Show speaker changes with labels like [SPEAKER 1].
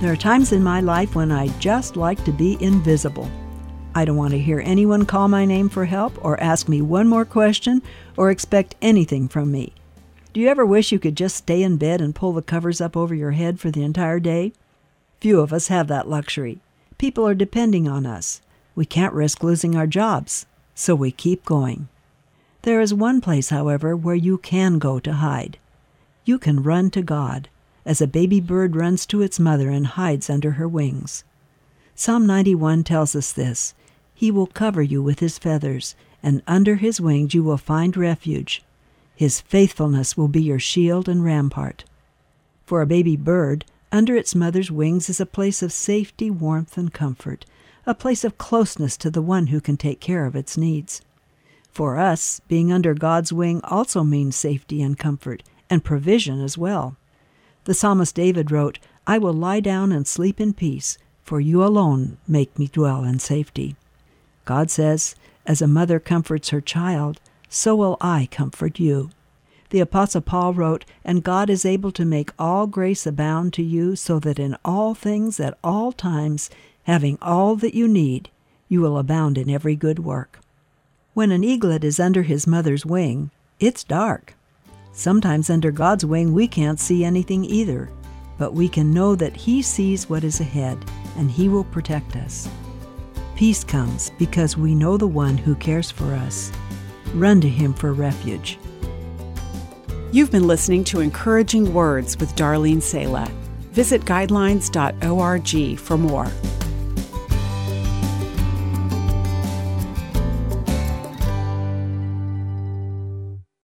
[SPEAKER 1] There are times in my life when I just like to be invisible. I don't want to hear anyone call my name for help or ask me one more question or expect anything from me. Do you ever wish you could just stay in bed and pull the covers up over your head for the entire day? Few of us have that luxury. People are depending on us. We can't risk losing our jobs, so we keep going. There is one place, however, where you can go to hide. You can run to God as a baby bird runs to its mother and hides under her wings. Psalm 91 tells us this He will cover you with His feathers, and under His wings you will find refuge. His faithfulness will be your shield and rampart. For a baby bird, under its mother's wings is a place of safety, warmth, and comfort, a place of closeness to the one who can take care of its needs. For us, being under God's wing also means safety and comfort, and provision as well. The psalmist David wrote, I will lie down and sleep in peace, for you alone make me dwell in safety. God says, As a mother comforts her child, so will I comfort you. The Apostle Paul wrote, And God is able to make all grace abound to you, so that in all things at all times, having all that you need, you will abound in every good work. When an eaglet is under his mother's wing, it's dark. Sometimes under God's wing, we can't see anything either, but we can know that He sees what is ahead and He will protect us. Peace comes because we know the one who cares for us. Run to Him for refuge.
[SPEAKER 2] You've been listening to Encouraging Words with Darlene Sala. Visit guidelines.org for more.